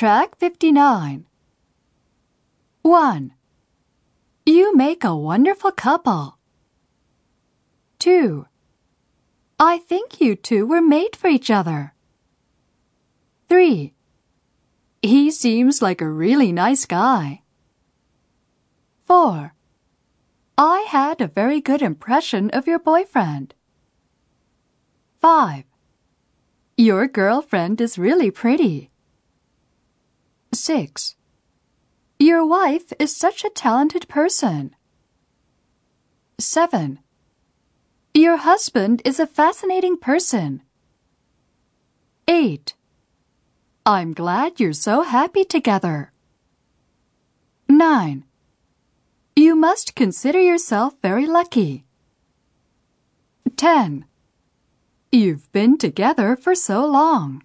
Track 59. 1. You make a wonderful couple. 2. I think you two were made for each other. 3. He seems like a really nice guy. 4. I had a very good impression of your boyfriend. 5. Your girlfriend is really pretty. 6. Your wife is such a talented person. 7. Your husband is a fascinating person. 8. I'm glad you're so happy together. 9. You must consider yourself very lucky. 10. You've been together for so long.